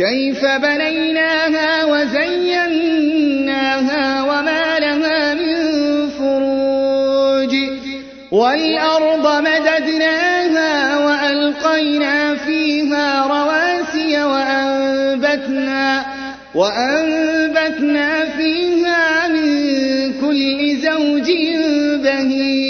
كيف بنيناها وزيناها وما لها من فروج والأرض مددناها وألقينا فيها رواسي وأنبتنا وأنبتنا فيها من كل زوج بهيج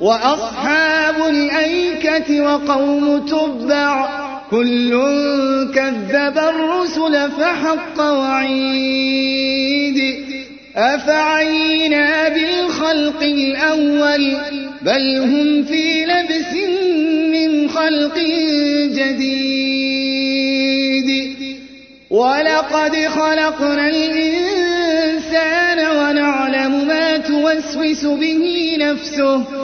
وأصحاب الأيكة وقوم تبع. كل كذب الرسل فحق وعيد. أفعينا بالخلق الأول؟ بل هم في لبس من خلق جديد. ولقد خلقنا الإنسان ونعلم ما توسوس به نفسه.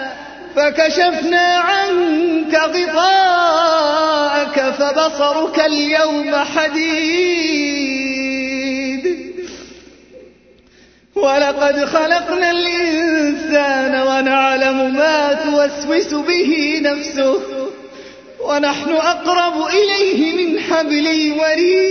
فكشفنا عنك غطاءك فبصرك اليوم حديد. ولقد خلقنا الإنسان ونعلم ما توسوس به نفسه ونحن أقرب إليه من حبل الوريد.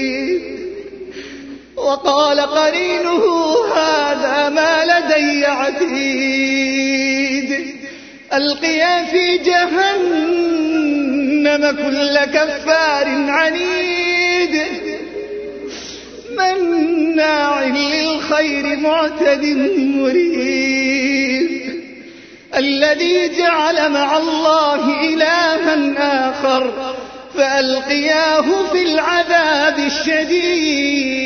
وقال قرينه هذا ما لدي عتيد. ألقيا في جهنم كل كفار عنيد. مناع للخير معتد مريد. الذي جعل مع الله إلها آخر. فألقياه في العذاب الشديد.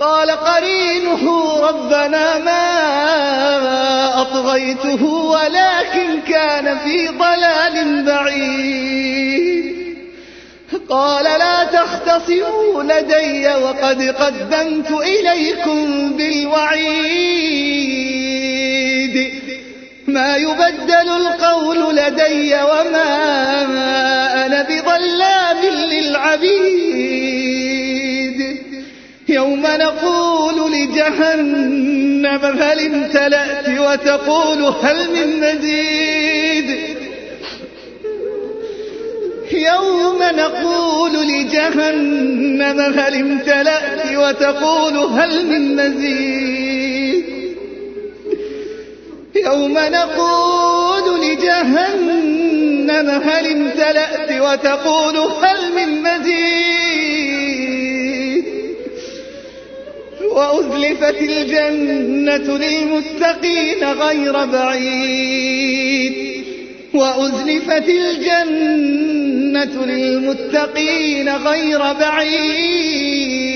قال قرينه ربنا ما أطغيته ولكن كان في ضلال بعيد. قال لا تختصموا لدي وقد قدمت إليكم بالوعيد. ما يبدل القول لدي وما أنا بظلام للعبيد. يوم نقول لجهنم هل امتلأت وتقول هل من مزيد. يوم نقول لجهنم هل امتلأت وتقول هل من مزيد. يوم نقول لجهنم هل امتلأت وتقول هل من مزيد؟ وأزلفت الجنة للمتقين غير بعيد. وأزلفت الجنة للمتقين غير بعيد.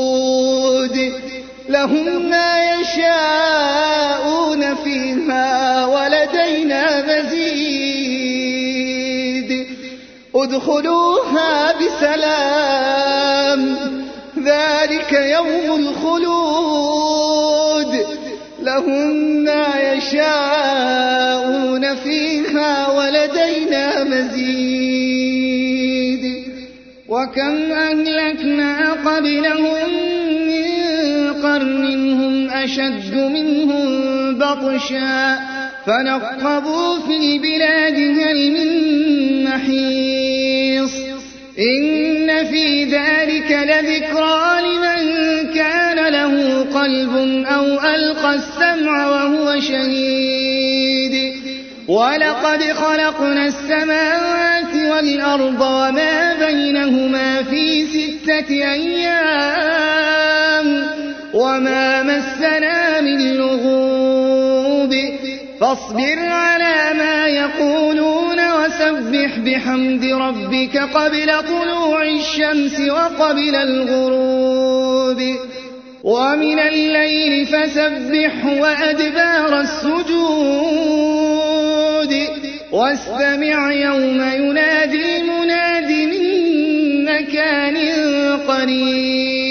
لهم ما يشاءون فيها ولدينا مزيد. ادخلوها بسلام. ذلك يوم الخلود. لهم ما يشاءون فيها ولدينا مزيد. وكم أهلكنا قبلهم قرن هم أشد منهم بطشا فنقبوا في البلاد هل من محيص إن في ذلك لذكرى لمن كان له قلب أو ألقى السمع وهو شهيد ولقد خلقنا السماوات والأرض وما بينهما في ستة أيام وما مسنا من لغوب فاصبر على ما يقولون وسبح بحمد ربك قبل طلوع الشمس وقبل الغروب ومن الليل فسبح وأدبار السجود واستمع يوم ينادي المناد من مكان قريب